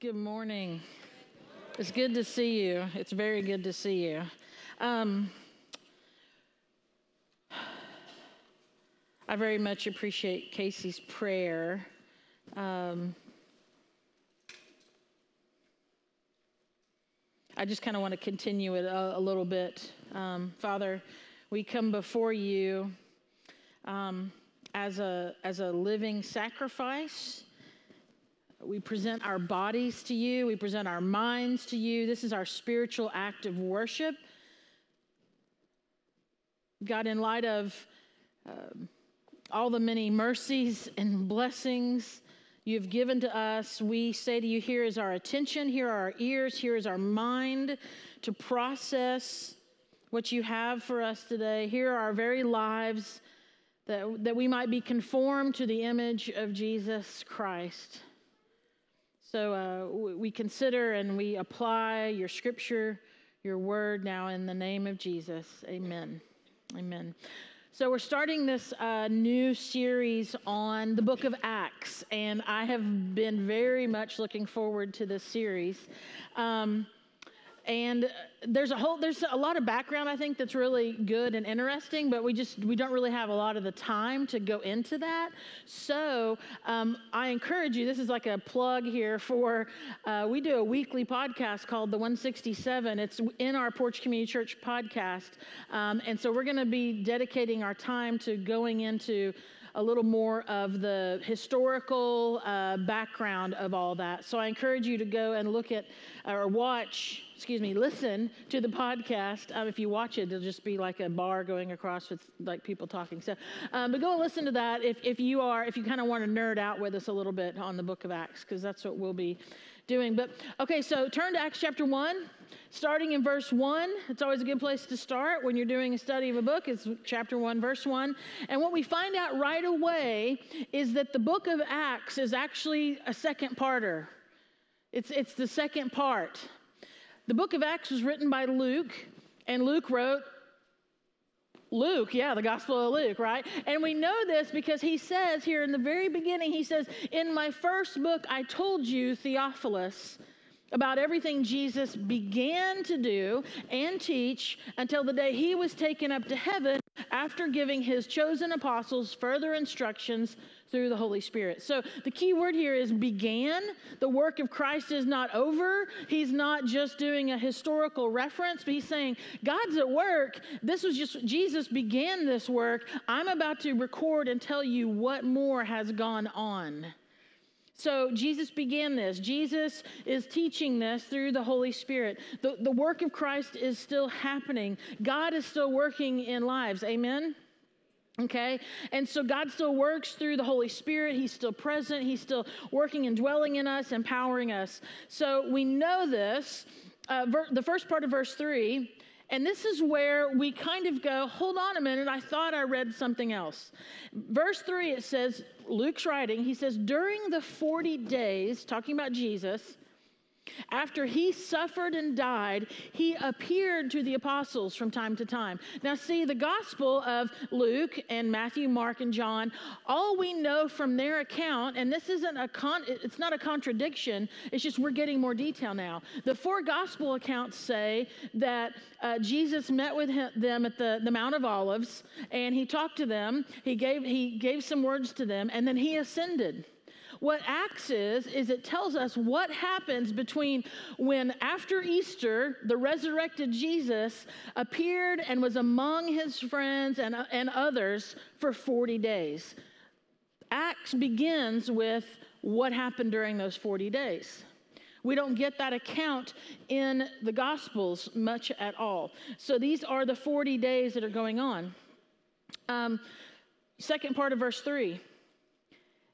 Good morning. It's good to see you. It's very good to see you. Um, I very much appreciate Casey's prayer. Um, I just kind of want to continue it a, a little bit. Um, Father, we come before you um, as, a, as a living sacrifice. We present our bodies to you, we present our minds to you. This is our spiritual act of worship. God, in light of uh, all the many mercies and blessings you've given to us, we say to you, here is our attention, here are our ears, here is our mind to process what you have for us today. Here are our very lives that, that we might be conformed to the image of Jesus Christ. So uh, we consider and we apply your scripture, your word now in the name of Jesus. Amen. Amen. So we're starting this uh, new series on the book of Acts, and I have been very much looking forward to this series. Um, and there's a whole there's a lot of background i think that's really good and interesting but we just we don't really have a lot of the time to go into that. So um, i encourage you this is like a plug here for uh, we do a weekly podcast called the 167 it's in our porch community church podcast. Um, and so we're going to be dedicating our time to going into a little more of the historical uh, background of all that. So I encourage you to go and look at or watch, excuse me, listen to the podcast. Um, if you watch it, it'll just be like a bar going across with like people talking. So, um, but go listen to that if, if you are, if you kind of want to nerd out with us a little bit on the book of Acts, because that's what we'll be doing. But okay, so turn to Acts chapter 1, starting in verse 1. It's always a good place to start when you're doing a study of a book. It's chapter 1, verse 1. And what we find out right away is that the book of Acts is actually a second parter. It's, it's the second part. The book of Acts was written by Luke, and Luke wrote Luke, yeah, the Gospel of Luke, right? And we know this because he says here in the very beginning, he says, In my first book, I told you, Theophilus, about everything Jesus began to do and teach until the day he was taken up to heaven after giving his chosen apostles further instructions through the Holy Spirit. So the key word here is began. The work of Christ is not over. He's not just doing a historical reference, but he's saying, God's at work. This was just, Jesus began this work. I'm about to record and tell you what more has gone on. So Jesus began this. Jesus is teaching this through the Holy Spirit. The, the work of Christ is still happening. God is still working in lives. Amen? Okay? And so God still works through the Holy Spirit. He's still present. He's still working and dwelling in us, empowering us. So we know this. Uh, ver- the first part of verse 3 and this is where we kind of go, hold on a minute, I thought I read something else. Verse 3, it says, Luke's writing, he says, during the 40 days, talking about Jesus, after he suffered and died, he appeared to the apostles from time to time. Now, see, the gospel of Luke and Matthew, Mark, and John, all we know from their account, and this isn't a con, it's not a contradiction, it's just we're getting more detail now. The four gospel accounts say that uh, Jesus met with him, them at the, the Mount of Olives, and he talked to them, he gave, he gave some words to them, and then he ascended. What Acts is, is it tells us what happens between when, after Easter, the resurrected Jesus appeared and was among his friends and, and others for 40 days. Acts begins with what happened during those 40 days. We don't get that account in the Gospels much at all. So these are the 40 days that are going on. Um, second part of verse 3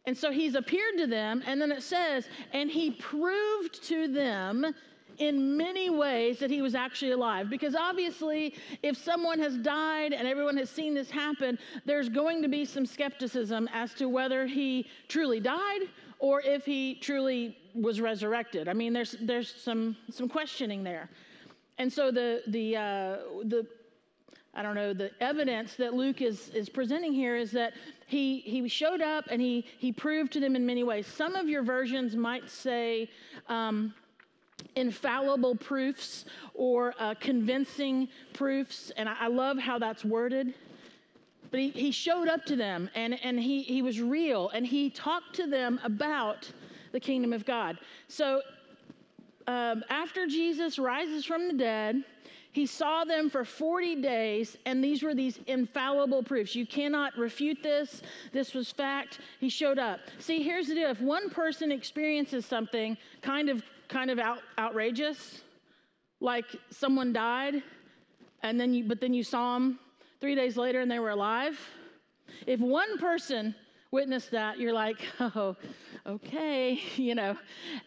and so he's appeared to them, and then it says, and he proved to them in many ways that he was actually alive. Because obviously, if someone has died and everyone has seen this happen, there's going to be some skepticism as to whether he truly died or if he truly was resurrected. I mean, there's, there's some, some questioning there. And so the, the, uh, the I don't know, the evidence that Luke is, is presenting here is that he, he showed up and he, he proved to them in many ways. Some of your versions might say um, infallible proofs or uh, convincing proofs, and I, I love how that's worded. But he, he showed up to them and, and he, he was real and he talked to them about the kingdom of God. So um, after Jesus rises from the dead, he saw them for 40 days, and these were these infallible proofs. You cannot refute this. This was fact. He showed up. See, here's the deal. If one person experiences something kind of kind of out, outrageous, like someone died, and then you but then you saw them three days later and they were alive. If one person witnessed that, you're like, oh, okay, you know.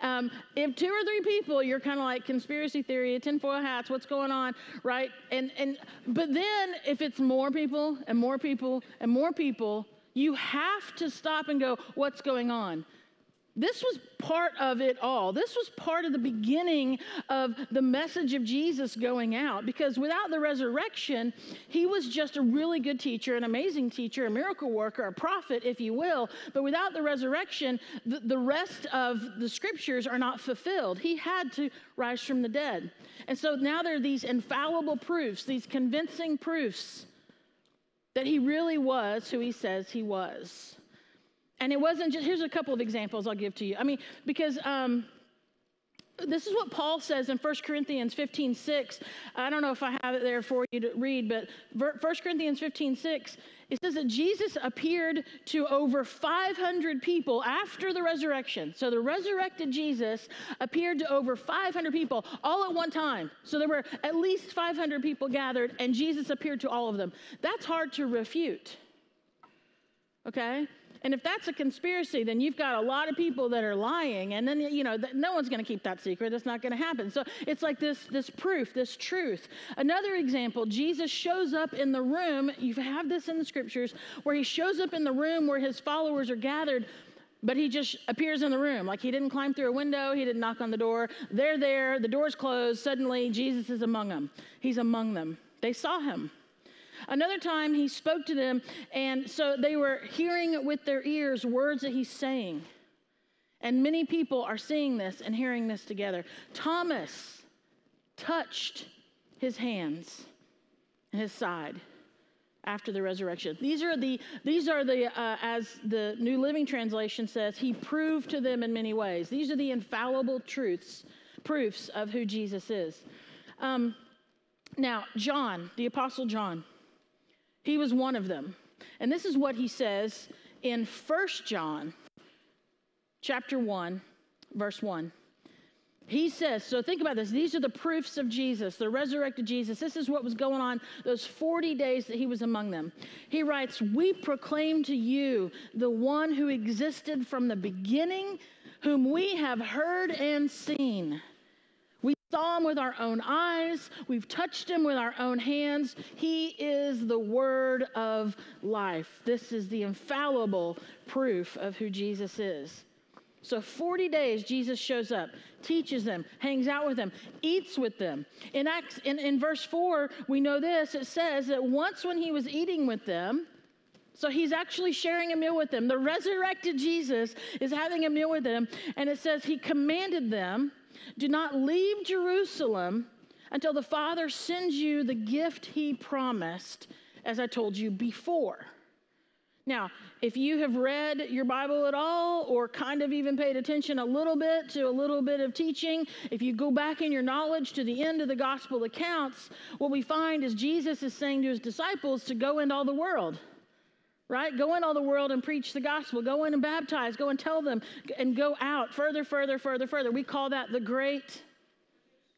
Um, if two or three people, you're kind of like conspiracy theory, tinfoil hats, what's going on, right? And and but then if it's more people and more people and more people, you have to stop and go, what's going on? This was part of it all. This was part of the beginning of the message of Jesus going out because without the resurrection, he was just a really good teacher, an amazing teacher, a miracle worker, a prophet, if you will. But without the resurrection, the, the rest of the scriptures are not fulfilled. He had to rise from the dead. And so now there are these infallible proofs, these convincing proofs that he really was who he says he was. And it wasn't just, here's a couple of examples I'll give to you. I mean, because um, this is what Paul says in 1 Corinthians 15 6. I don't know if I have it there for you to read, but 1 Corinthians 15 6, it says that Jesus appeared to over 500 people after the resurrection. So the resurrected Jesus appeared to over 500 people all at one time. So there were at least 500 people gathered, and Jesus appeared to all of them. That's hard to refute. Okay? And if that's a conspiracy, then you've got a lot of people that are lying, and then you know no one's going to keep that secret. It's not going to happen. So it's like this this proof, this truth. Another example: Jesus shows up in the room. You have this in the scriptures where he shows up in the room where his followers are gathered. But he just appears in the room. Like he didn't climb through a window, he didn't knock on the door. They're there, the door's closed. Suddenly, Jesus is among them. He's among them. They saw him. Another time he spoke to them, and so they were hearing with their ears words that he's saying. And many people are seeing this and hearing this together. Thomas touched his hands and his side after the resurrection. These are the, these are the uh, as the New Living Translation says, he proved to them in many ways. These are the infallible truths, proofs of who Jesus is. Um, now, John, the Apostle John, he was one of them. And this is what he says in First John chapter 1, verse 1. He says, so think about this. These are the proofs of Jesus, the resurrected Jesus. This is what was going on those 40 days that he was among them. He writes, We proclaim to you the one who existed from the beginning, whom we have heard and seen saw him with our own eyes. We've touched him with our own hands. He is the word of life. This is the infallible proof of who Jesus is. So 40 days Jesus shows up, teaches them, hangs out with them, eats with them. In Acts in, in verse 4, we know this. It says that once when he was eating with them, so he's actually sharing a meal with them. The resurrected Jesus is having a meal with them, and it says he commanded them do not leave Jerusalem until the Father sends you the gift he promised, as I told you before. Now, if you have read your Bible at all, or kind of even paid attention a little bit to a little bit of teaching, if you go back in your knowledge to the end of the gospel accounts, what we find is Jesus is saying to his disciples to go into all the world right? Go in all the world and preach the gospel. Go in and baptize. Go and tell them and go out further, further, further, further. We call that the Great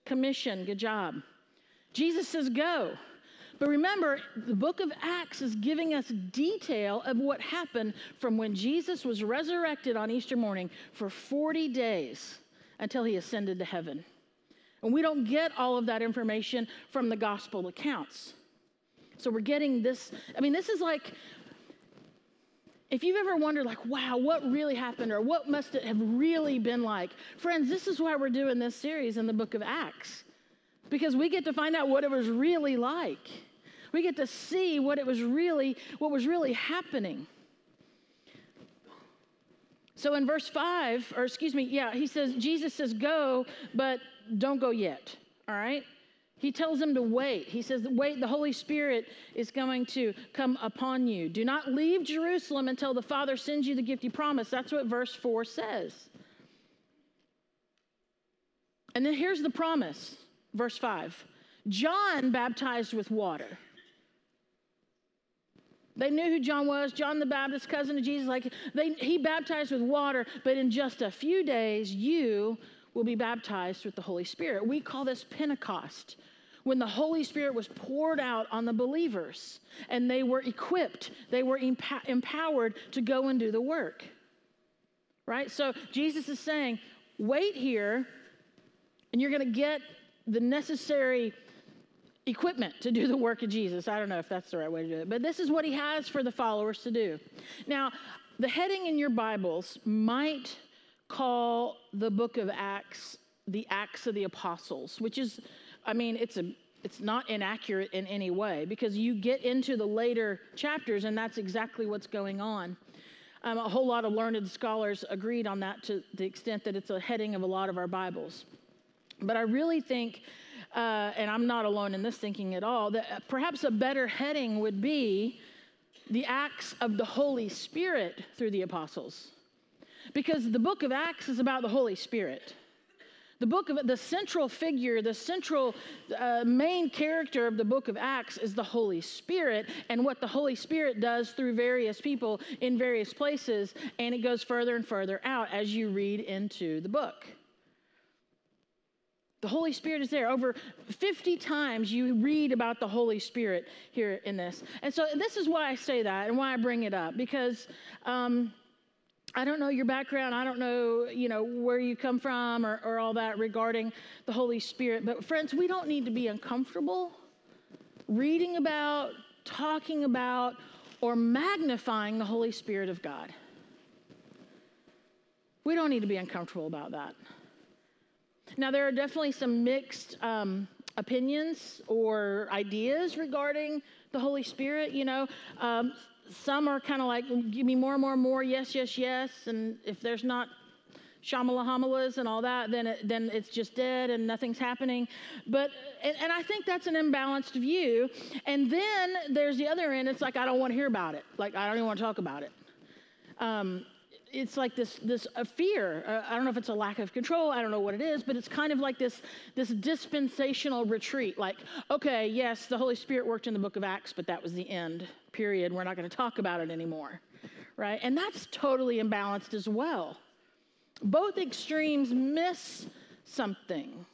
Commission. Good job. Jesus says, go. But remember, the book of Acts is giving us detail of what happened from when Jesus was resurrected on Easter morning for 40 days until he ascended to heaven. And we don't get all of that information from the gospel accounts. So we're getting this. I mean, this is like if you've ever wondered, like, wow, what really happened or what must it have really been like, friends, this is why we're doing this series in the book of Acts, because we get to find out what it was really like. We get to see what it was really, what was really happening. So in verse 5, or excuse me, yeah, he says, Jesus says, go, but don't go yet. All right? He tells them to wait. He says, Wait, the Holy Spirit is going to come upon you. Do not leave Jerusalem until the Father sends you the gift he promised. That's what verse 4 says. And then here's the promise, verse 5 John baptized with water. They knew who John was, John the Baptist, cousin of Jesus. Like they, he baptized with water, but in just a few days, you will be baptized with the Holy Spirit. We call this Pentecost when the Holy Spirit was poured out on the believers and they were equipped, they were emp- empowered to go and do the work. Right? So Jesus is saying, wait here, and you're going to get the necessary equipment to do the work of Jesus. I don't know if that's the right way to do it, but this is what he has for the followers to do. Now, the heading in your Bibles might call the book of Acts the Acts of the Apostles, which is I mean, it's a it's not inaccurate in any way because you get into the later chapters and that's exactly what's going on. Um, a whole lot of learned scholars agreed on that to the extent that it's a heading of a lot of our Bibles. But I really think, uh, and I'm not alone in this thinking at all, that perhaps a better heading would be the acts of the Holy Spirit through the apostles. Because the book of Acts is about the Holy Spirit. The book of the central figure, the central uh, main character of the book of Acts is the Holy Spirit and what the Holy Spirit does through various people in various places. And it goes further and further out as you read into the book. The Holy Spirit is there. Over 50 times you read about the Holy Spirit here in this. And so this is why I say that and why I bring it up because um, I don't know your background. I don't know, you know, where you come from or, or all that regarding the Holy Spirit. But friends, we don't need to be uncomfortable reading about, talking about, or magnifying the Holy Spirit of God. We don't need to be uncomfortable about that. Now, there are definitely some mixed um, opinions or ideas regarding the Holy Spirit. You know, um, some are kind of like, give me more, and more, more, yes, yes, yes. And if there's not shamalahamalas and all that, then, it, then it's just dead and nothing's happening. But, and, and, I think that's an imbalanced view. And then there's the other end, it's like, I don't want to hear about it. Like, I don't even want to talk about it. Um, it's like this this a fear. Uh, I don't know if it's a lack of control. I don't know what it is, but it's kind of like this this dispensational retreat. Like, okay, yes, the Holy Spirit worked in the Book of Acts, but that was the end. Period. We're not going to talk about it anymore, right? And that's totally imbalanced as well. Both extremes miss something.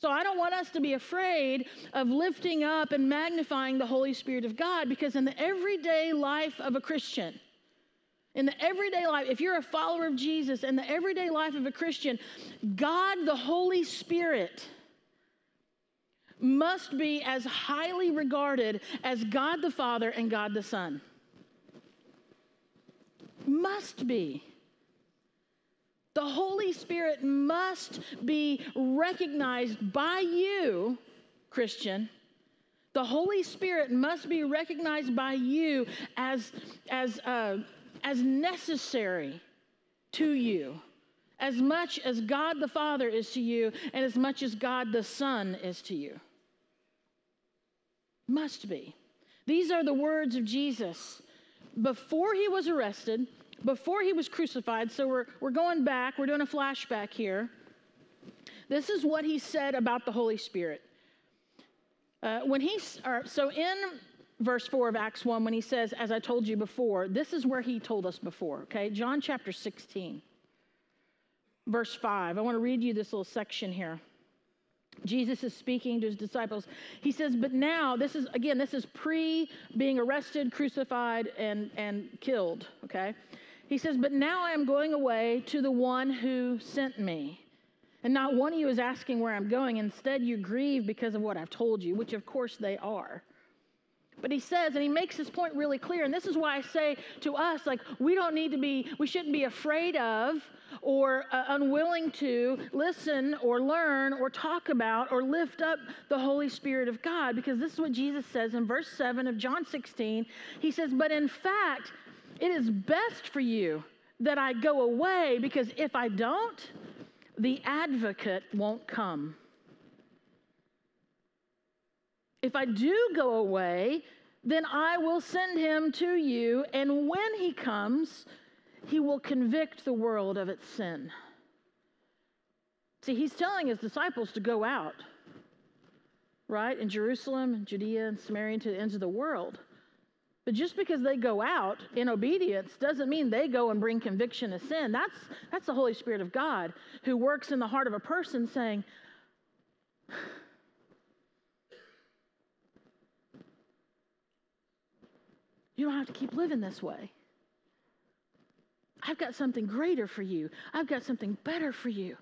So I don't want us to be afraid of lifting up and magnifying the Holy Spirit of God because in the everyday life of a Christian in the everyday life, if you're a follower of Jesus, in the everyday life of a Christian, God, the Holy Spirit, must be as highly regarded as God the Father and God the Son. Must be. The Holy Spirit must be recognized by you, Christian. The Holy Spirit must be recognized by you as, as uh, as necessary to you, as much as God the Father is to you, and as much as God the Son is to you. Must be. These are the words of Jesus before he was arrested, before he was crucified. So we're, we're going back, we're doing a flashback here. This is what he said about the Holy Spirit. Uh, when he, so in verse 4 of Acts 1 when he says, As I told you before, this is where he told us before, okay? John chapter 16, verse 5. I want to read you this little section here. Jesus is speaking to his disciples. He says, But now, this is, again, this is pre being arrested, crucified, and, and killed, okay? He says, But now I am going away to the one who sent me. And not one of you is asking where I'm going. Instead, you grieve because of what I've told you, which of course they are. But he says, and he makes this point really clear, and this is why I say to us, like, we don't need to be, we shouldn't be afraid of or uh, unwilling to listen or learn or talk about or lift up the Holy Spirit of God, because this is what Jesus says in verse 7 of John 16. He says, But in fact, it is best for you that I go away, because if I don't, the advocate won't come. If I do go away, then I will send him to you, and when he comes, he will convict the world of its sin. See, he's telling his disciples to go out, right? In Jerusalem, Judea, and Samaria, to the ends of the world. But just because they go out in obedience doesn't mean they go and bring conviction of sin. That's, that's the Holy Spirit of God who works in the heart of a person saying, You don't have to keep living this way. I've got something greater for you. I've got something better for you.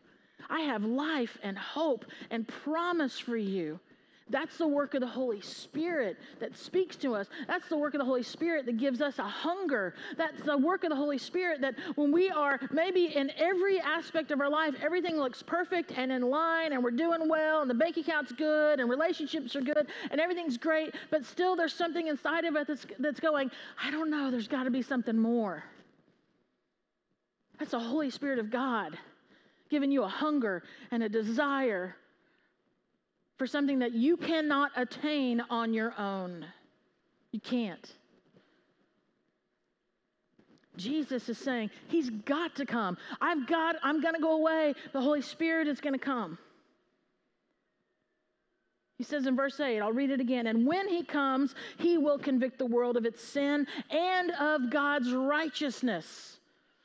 I have life and hope and promise for you. That's the work of the Holy Spirit that speaks to us. That's the work of the Holy Spirit that gives us a hunger. That's the work of the Holy Spirit that when we are maybe in every aspect of our life, everything looks perfect and in line and we're doing well and the bank account's good and relationships are good and everything's great, but still there's something inside of it that's, that's going, I don't know, there's got to be something more. That's the Holy Spirit of God giving you a hunger and a desire for something that you cannot attain on your own. You can't. Jesus is saying, He's got to come. I've got, I'm going to go away. The Holy Spirit is going to come. He says in verse 8, I'll read it again. And when he comes, he will convict the world of its sin and of God's righteousness.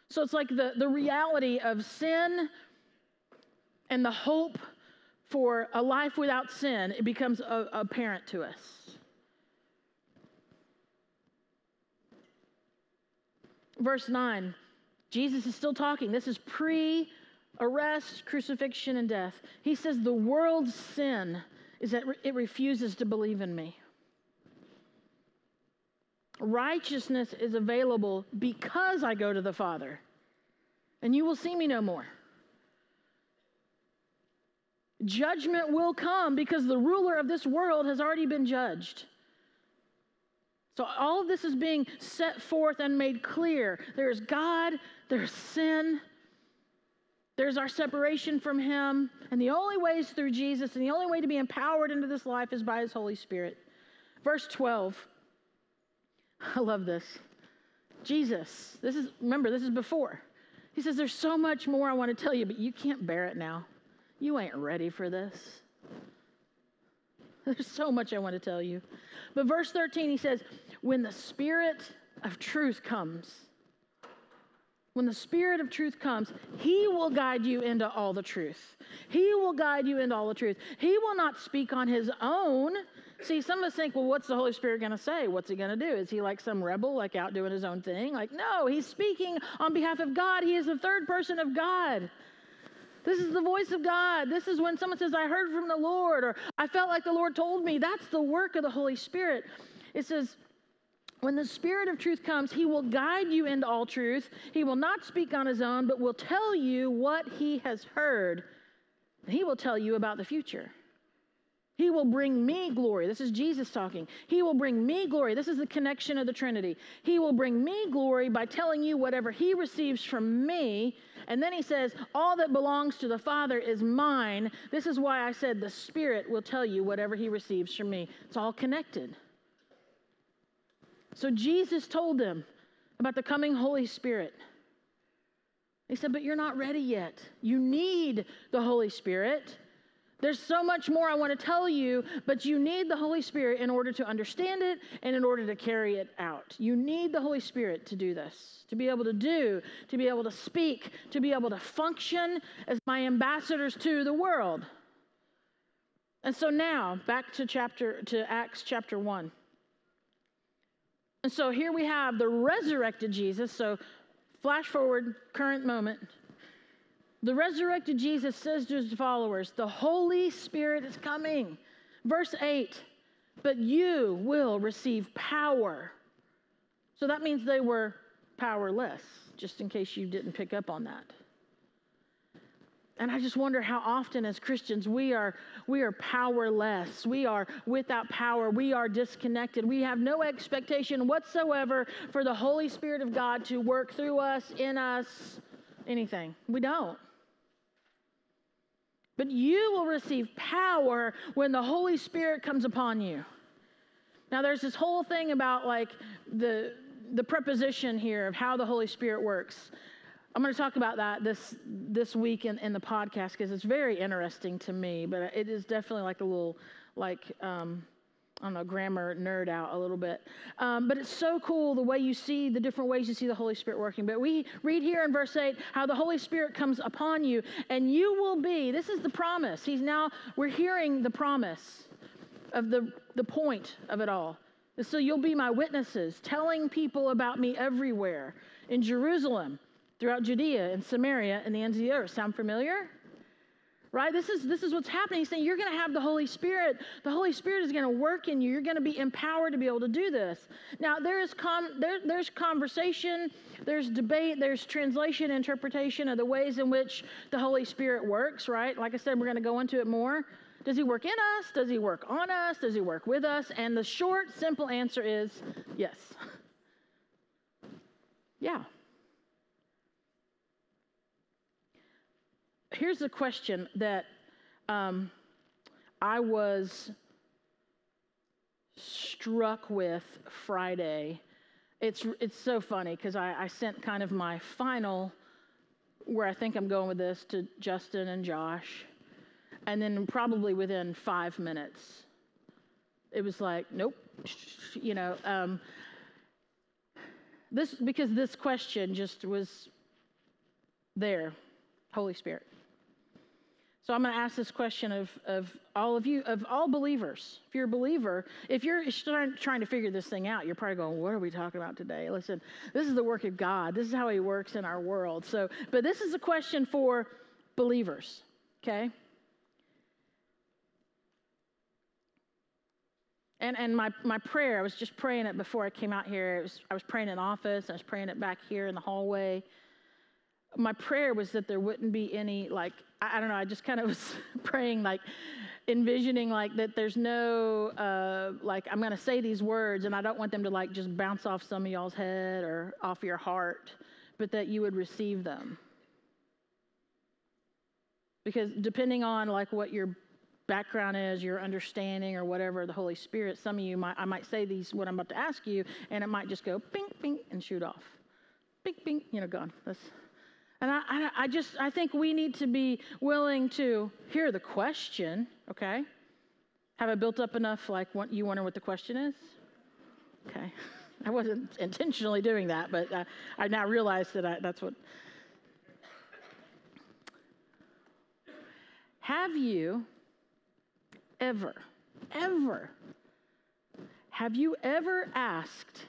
So it's like the, the reality of sin and the hope for a life without sin, it becomes apparent to us. Verse 9, Jesus is still talking. This is pre arrest, crucifixion, and death. He says, The world's sin is that it refuses to believe in me. Righteousness is available because I go to the Father, and you will see me no more. Judgment will come because the ruler of this world has already been judged. So all of this is being set forth and made clear. There's God, there's sin, there's our separation from Him, and the only way is through Jesus, and the only way to be empowered into this life is by His Holy Spirit. Verse 12. I love this. Jesus, this is, remember, this is before. He says, There's so much more I want to tell you, but you can't bear it now. You ain't ready for this. There's so much I want to tell you. But verse 13, he says, When the Spirit of truth comes, when the Spirit of truth comes, He will guide you into all the truth. He will guide you into all the truth. He will not speak on His own. See, some of us think, well, what's the Holy Spirit going to say? What's He going to do? Is He like some rebel, like out doing His own thing? Like, no, He's speaking on behalf of God. He is the third person of God. This is the voice of God. This is when someone says, I heard from the Lord, or I felt like the Lord told me. That's the work of the Holy Spirit. It says, when the Spirit of truth comes, He will guide you into all truth. He will not speak on His own, but will tell you what He has heard. He will tell you about the future. He will bring me glory. This is Jesus talking. He will bring me glory. This is the connection of the Trinity. He will bring me glory by telling you whatever he receives from me. And then he says, All that belongs to the Father is mine. This is why I said the Spirit will tell you whatever he receives from me. It's all connected. So Jesus told them about the coming Holy Spirit. He said, But you're not ready yet. You need the Holy Spirit. There's so much more I want to tell you, but you need the Holy Spirit in order to understand it and in order to carry it out. You need the Holy Spirit to do this, to be able to do, to be able to speak, to be able to function as my ambassadors to the world. And so now, back to chapter to Acts chapter 1. And so here we have the resurrected Jesus. So flash forward current moment. The resurrected Jesus says to his followers, The Holy Spirit is coming. Verse 8 but you will receive power. So that means they were powerless, just in case you didn't pick up on that. And I just wonder how often as Christians we are we are powerless. We are without power. We are disconnected. We have no expectation whatsoever for the Holy Spirit of God to work through us, in us, anything. We don't. But you will receive power when the Holy Spirit comes upon you. Now there's this whole thing about like the the preposition here of how the Holy Spirit works. I'm going to talk about that this this week in, in the podcast because it's very interesting to me, but it is definitely like a little like um, I don't know grammar nerd out a little bit. Um, but it's so cool the way you see the different ways you see the Holy Spirit working. But we read here in verse eight how the Holy Spirit comes upon you, and you will be. This is the promise. He's now we're hearing the promise of the the point of it all. So you'll be my witnesses, telling people about me everywhere in Jerusalem throughout Judea and Samaria and the ends of the earth. Sound familiar? Right? This is this is what's happening. He's saying you're going to have the Holy Spirit. The Holy Spirit is going to work in you. You're going to be empowered to be able to do this. Now there is com- there, there's conversation, there's debate, there's translation, interpretation of the ways in which the Holy Spirit works. Right? Like I said, we're going to go into it more. Does he work in us? Does he work on us? Does he work with us? And the short, simple answer is yes. Yeah. Here's a question that um, I was struck with Friday. It's, it's so funny because I, I sent kind of my final, where I think I'm going with this, to Justin and Josh. And then probably within five minutes, it was like, nope, you know. Um, this because this question just was there, Holy Spirit. So I'm going to ask this question of, of all of you, of all believers. If you're a believer, if you're trying to figure this thing out, you're probably going, what are we talking about today? Listen, this is the work of God. This is how he works in our world. So, but this is a question for believers, okay? And, and my, my prayer, I was just praying it before I came out here. Was, I was praying in office, I was praying it back here in the hallway my prayer was that there wouldn't be any like I, I don't know. I just kind of was praying like envisioning like that there's no uh, like i'm going to say these words and i don't want them to like just bounce off some of y'all's head or off your heart but that you would receive them because depending on like what your background is your understanding or whatever the holy spirit some of you might i might say these what i'm about to ask you and it might just go ping ping and shoot off ping ping you know gone that's and I, I, I, just, I think we need to be willing to hear the question, okay? Have I built up enough, like, what, you wonder what the question is? Okay. I wasn't intentionally doing that, but uh, I now realize that I, that's what. Have you ever, ever, have you ever asked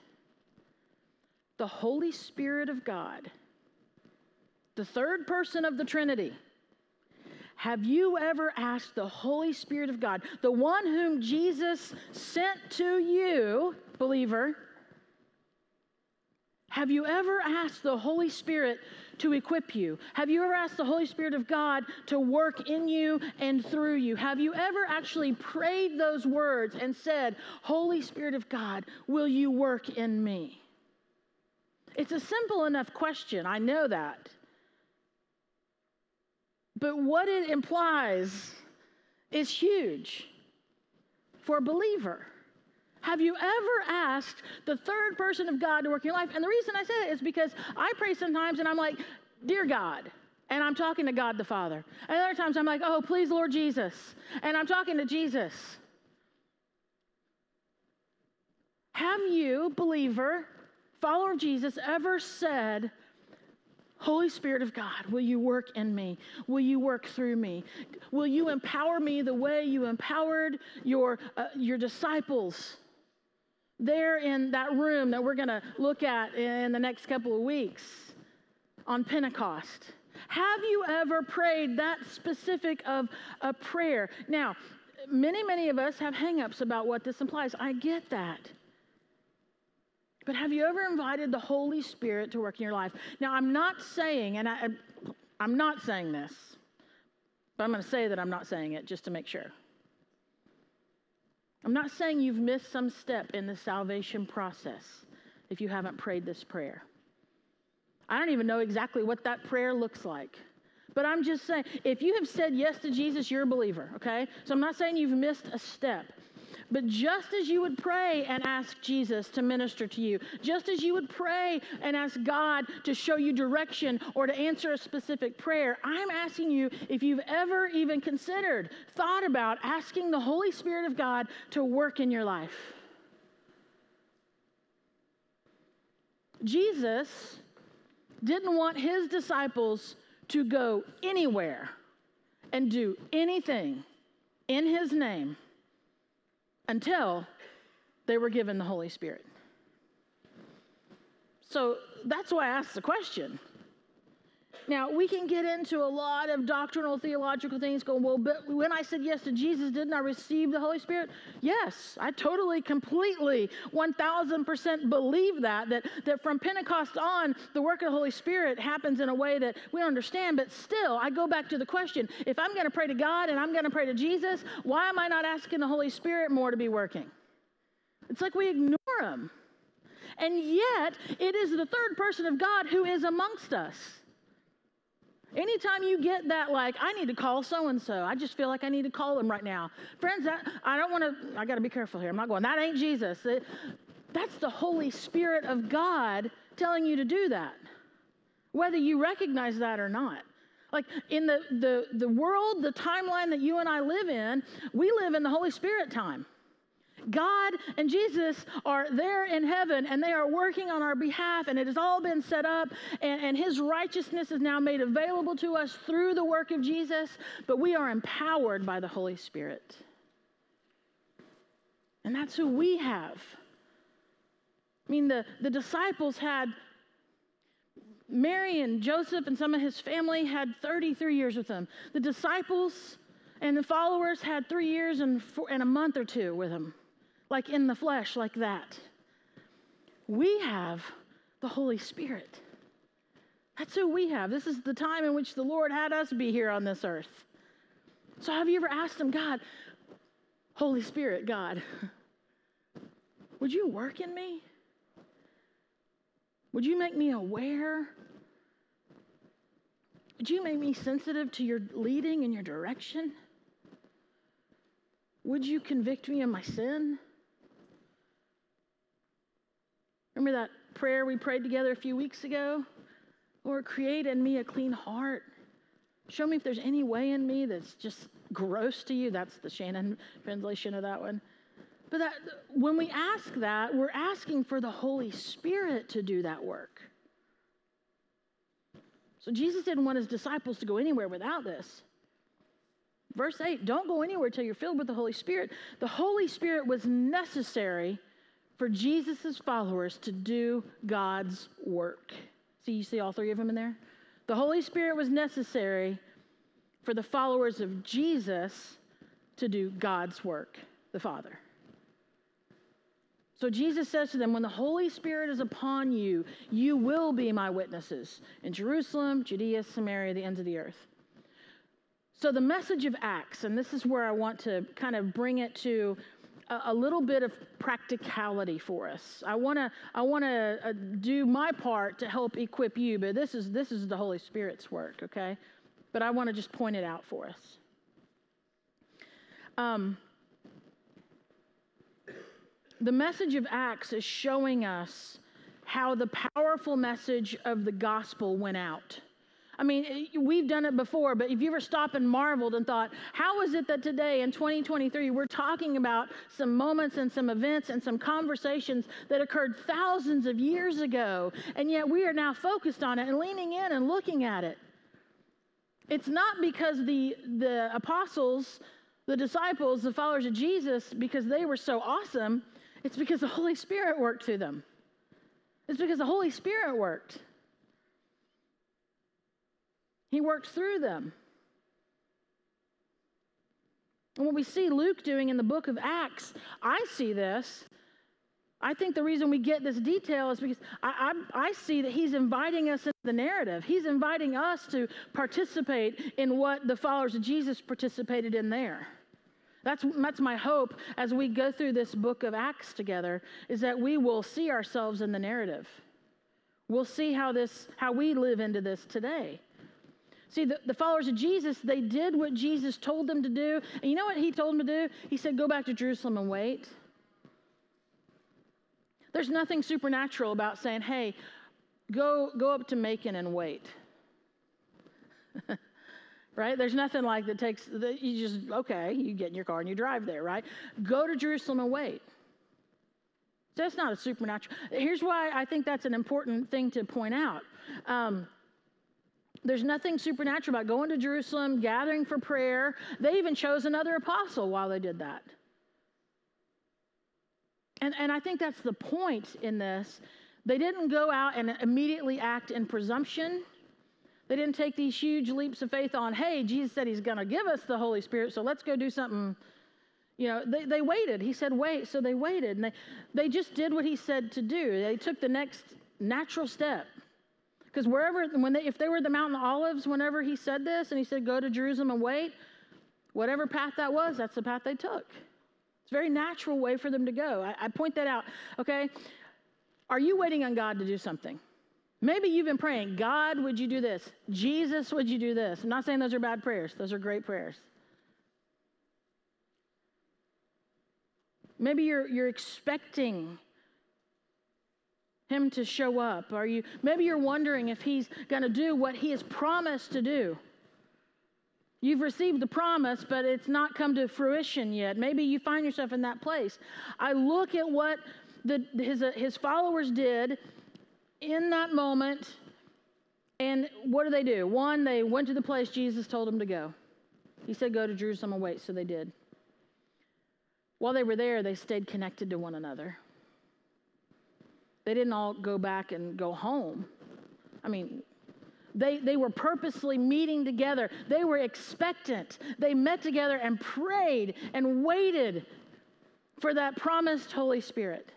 the Holy Spirit of God? The third person of the Trinity. Have you ever asked the Holy Spirit of God, the one whom Jesus sent to you, believer? Have you ever asked the Holy Spirit to equip you? Have you ever asked the Holy Spirit of God to work in you and through you? Have you ever actually prayed those words and said, Holy Spirit of God, will you work in me? It's a simple enough question. I know that. But what it implies is huge for a believer. Have you ever asked the third person of God to work in your life? And the reason I say that is because I pray sometimes and I'm like, Dear God, and I'm talking to God the Father. And other times I'm like, Oh, please, Lord Jesus, and I'm talking to Jesus. Have you, believer, follower of Jesus, ever said, Holy Spirit of God, will you work in me? Will you work through me? Will you empower me the way you empowered your, uh, your disciples there in that room that we're going to look at in the next couple of weeks on Pentecost? Have you ever prayed that specific of a prayer? Now, many, many of us have hangups about what this implies. I get that. But have you ever invited the Holy Spirit to work in your life? Now, I'm not saying, and I, I'm not saying this, but I'm going to say that I'm not saying it just to make sure. I'm not saying you've missed some step in the salvation process if you haven't prayed this prayer. I don't even know exactly what that prayer looks like. But I'm just saying, if you have said yes to Jesus, you're a believer, okay? So I'm not saying you've missed a step. But just as you would pray and ask Jesus to minister to you, just as you would pray and ask God to show you direction or to answer a specific prayer, I'm asking you if you've ever even considered, thought about asking the Holy Spirit of God to work in your life. Jesus didn't want his disciples to go anywhere and do anything in his name until they were given the Holy Spirit. So that's why I asked the question. Now, we can get into a lot of doctrinal, theological things going, well, but when I said yes to Jesus, didn't I receive the Holy Spirit? Yes, I totally, completely, 1000% believe that, that, that from Pentecost on, the work of the Holy Spirit happens in a way that we don't understand. But still, I go back to the question if I'm going to pray to God and I'm going to pray to Jesus, why am I not asking the Holy Spirit more to be working? It's like we ignore him. And yet, it is the third person of God who is amongst us. Anytime you get that, like, I need to call so and so, I just feel like I need to call them right now. Friends, that, I don't want to, I got to be careful here. I'm not going, that ain't Jesus. It, that's the Holy Spirit of God telling you to do that, whether you recognize that or not. Like in the, the, the world, the timeline that you and I live in, we live in the Holy Spirit time. God and Jesus are there in heaven and they are working on our behalf, and it has all been set up, and, and His righteousness is now made available to us through the work of Jesus, but we are empowered by the Holy Spirit. And that's who we have. I mean, the, the disciples had Mary and Joseph and some of his family had 33 years with him. The disciples and the followers had three years and, four, and a month or two with him like in the flesh, like that. We have the Holy Spirit. That's who we have. This is the time in which the Lord had us be here on this earth. So, have you ever asked Him, God, Holy Spirit, God, would you work in me? Would you make me aware? Would you make me sensitive to your leading and your direction? Would you convict me of my sin? Remember that prayer we prayed together a few weeks ago? Lord, create in me a clean heart. Show me if there's any way in me that's just gross to you. That's the Shannon translation of that one. But that, when we ask that, we're asking for the Holy Spirit to do that work. So Jesus didn't want his disciples to go anywhere without this. Verse 8 don't go anywhere till you're filled with the Holy Spirit. The Holy Spirit was necessary for Jesus' followers to do God's work. See, you see all three of them in there? The Holy Spirit was necessary for the followers of Jesus to do God's work, the Father. So Jesus says to them, When the Holy Spirit is upon you, you will be my witnesses in Jerusalem, Judea, Samaria, the ends of the earth. So the message of Acts, and this is where I want to kind of bring it to a, little bit of practicality for us. I want to I want to uh, do my part to help equip you, but this is this is the Holy Spirit's work, okay? But I want to just point it out for us. Um, the message of Acts is showing us how the powerful message of the gospel went out. I mean, eh, we've done it before, but if you ever stopped and marveled and thought, how is it that today in 2023 we're talking about some moments and some events and some conversations that occurred thousands of years ago, and yet we are now focused on it and leaning in and looking at it? It's not because the, the apostles, the disciples, the followers of Jesus, because they were so awesome, it's because the Holy Spirit worked through them. It's because the Holy Spirit worked. He works through them. And what we see Luke doing in the book of Acts, I see this. I think the reason we get this detail is because I, I, I, see that he's inviting us into the narrative. He's inviting us to participate in what the followers of Jesus participated in there. That's, that's my hope as we go through this book of Acts together, is that we will see ourselves in the narrative. We'll see how this, how we live into this today. See, the, the followers of Jesus, they did what Jesus told them to do. And you know what he told them to do? He said, Go back to Jerusalem and wait. There's nothing supernatural about saying, Hey, go, go up to Macon and wait. right? There's nothing like that takes, that you just, okay, you get in your car and you drive there, right? Go to Jerusalem and wait. That's not a supernatural. Here's why I think that's an important thing to point out. Um, there's nothing supernatural about going to Jerusalem, gathering for prayer. They even chose another apostle while they did that. And, and I think that's the point in this. They didn't go out and immediately act in presumption. They didn't take these huge leaps of faith on, hey, Jesus said he's going to give us the Holy Spirit, so let's go do something. You know, they, they waited. He said, wait. So they waited. And they, they just did what he said to do. They took the next natural step. Because wherever, when they, if they were the Mount of Olives, whenever he said this and he said, go to Jerusalem and wait, whatever path that was, that's the path they took. It's a very natural way for them to go. I, I point that out, okay? Are you waiting on God to do something? Maybe you've been praying, God, would you do this? Jesus, would you do this? I'm not saying those are bad prayers, those are great prayers. Maybe you're, you're expecting him to show up? Are you maybe you're wondering if he's going to do what he has promised to do? You've received the promise, but it's not come to fruition yet. Maybe you find yourself in that place. I look at what the, his, uh, his followers did in that moment, and what do they do? One, they went to the place Jesus told them to go. He said, Go to Jerusalem and wait, so they did. While they were there, they stayed connected to one another. They didn't all go back and go home. I mean, they, they were purposely meeting together. They were expectant. They met together and prayed and waited for that promised Holy Spirit.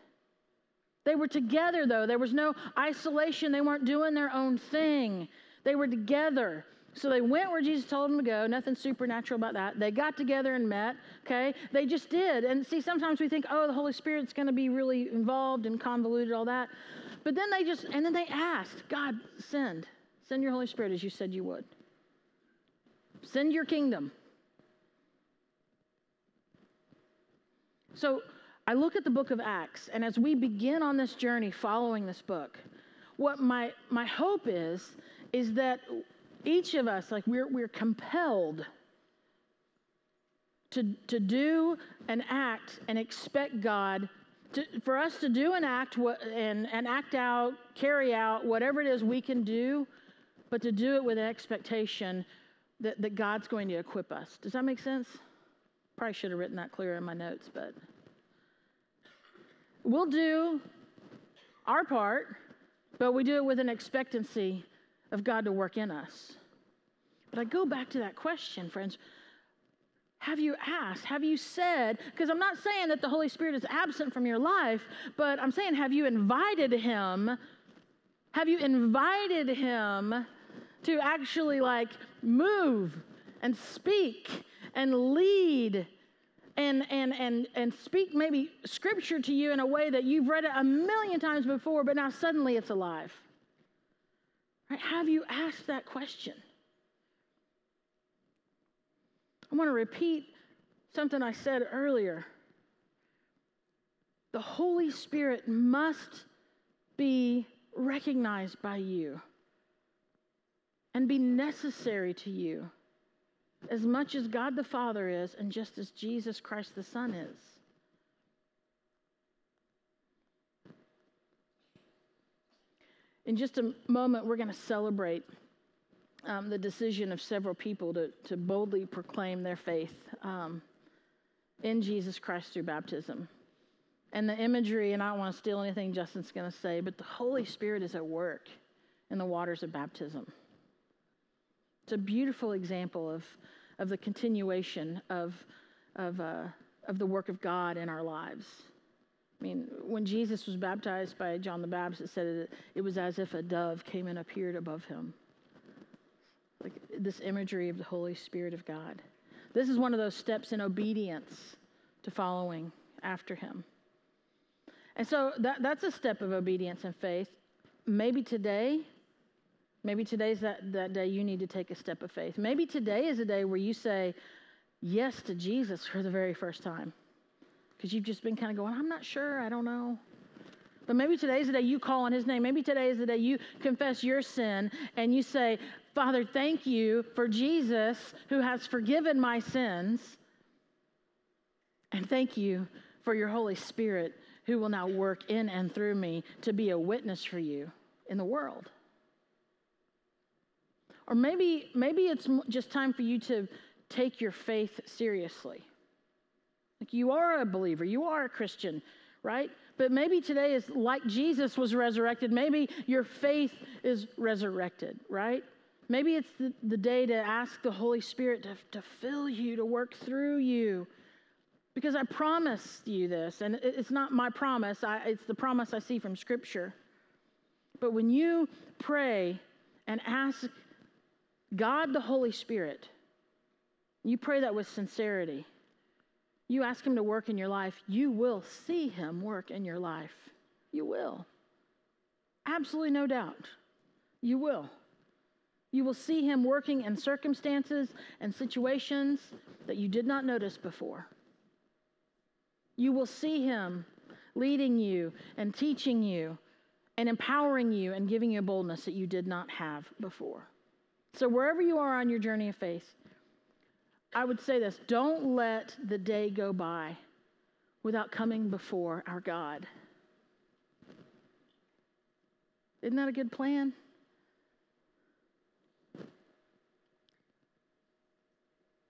They were together, though. There was no isolation. They weren't doing their own thing. They were together. So they went where Jesus told them to go. Nothing supernatural about that. They got together and met. Okay, they just did. And see, sometimes we think, oh, the Holy Spirit's going to be really involved and convoluted, all that. But then they just, and then they asked, God, send, send your Holy Spirit as you said you would. Send your kingdom. So I look at the book of Acts, and as we begin on this journey following this book, what my, my hope is, is that each of us, like we're, we're compelled to, to do and act and expect God to, for us to do and act what, and, and act out, carry out whatever it is we can do, but to do it with an expectation that, that God's going to equip us. Does that make sense? Probably should have written that clearer in my notes, but we'll do our part, but we do it with an expectancy of God to work in us. But I go back to that question, friends. Have you asked? Have you said? Because I'm not saying that the Holy Spirit is absent from your life, but I'm saying, have you invited Him? Have you invited Him to actually like move and speak and lead and, and, and, and speak maybe scripture to you in a way that you've read it a million times before, but now suddenly it's alive? Right? Have you asked that question? I want to repeat something I said earlier. The Holy Spirit must be recognized by you and be necessary to you as much as God the Father is and just as Jesus Christ the Son is. In just a moment, we're going to celebrate um, the decision of several people to, to boldly proclaim their faith um, in Jesus Christ through baptism. And the imagery, and I don't want to steal anything Justin's going to say, but the Holy Spirit is at work in the waters of baptism. It's a beautiful example of, of the continuation of of, uh, of the work of God in our lives. I mean, when Jesus was baptized by John the Baptist, it said it, it was as if a dove came and appeared above him. Like this imagery of the Holy Spirit of God. This is one of those steps in obedience to following after him. And so that, that's a step of obedience and faith. Maybe today, maybe today's that, that day you need to take a step of faith. Maybe today is a day where you say yes to Jesus for the very first time because you've just been kind of going, I'm not sure, I don't know. But maybe today's the day you call on his name. Maybe today is the day you confess your sin and you say, Father, thank you for Jesus who has forgiven my sins. And thank you for your Holy Spirit who will now work in and through me to be a witness for you in the world. Or maybe, maybe it's just time for you to take your faith seriously. Like you are a believer, you are a Christian, right? But maybe today is like Jesus was resurrected. Maybe your faith is resurrected, right? Maybe it's the, the day to ask the Holy Spirit to, to fill you, to work through you. Because I promised you this, and it's not my promise, I, it's the promise I see from Scripture. But when you pray and ask God the Holy Spirit, you pray that with sincerity you ask Him to work in your life, you will see Him work in your life. You will. Absolutely no doubt. You will. You will see Him working in circumstances and situations that you did not notice before. You will see Him leading you and teaching you and empowering you and giving you a boldness that you did not have before. So, wherever you are on your journey of faith, I would say this don't let the day go by without coming before our God. Isn't that a good plan?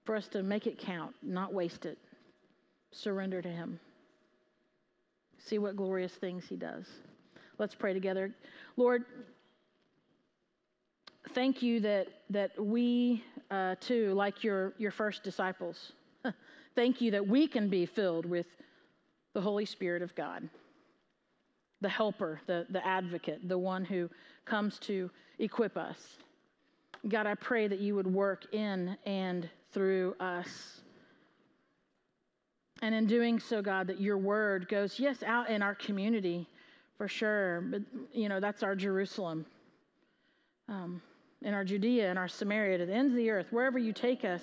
For us to make it count, not waste it, surrender to Him. See what glorious things He does. Let's pray together. Lord, thank you that, that we uh, too, like your, your first disciples, thank you that we can be filled with the Holy Spirit of God, the helper, the, the advocate, the one who comes to equip us. God, I pray that you would work in and through us. And in doing so, God, that your word goes, yes, out in our community for sure, but, you know, that's our Jerusalem. Um, in our Judea and our Samaria, to the ends of the earth, wherever you take us.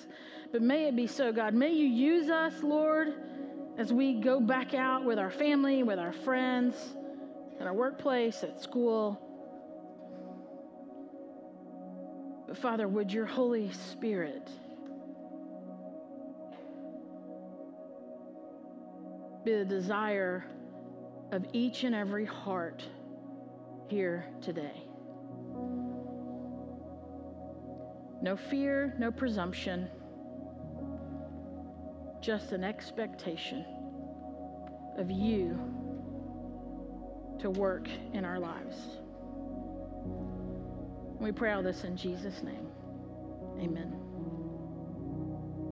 But may it be so, God. May you use us, Lord, as we go back out with our family, with our friends, in our workplace, at school. But Father, would your Holy Spirit be the desire of each and every heart here today? No fear, no presumption, just an expectation of you to work in our lives. We pray all this in Jesus' name. Amen.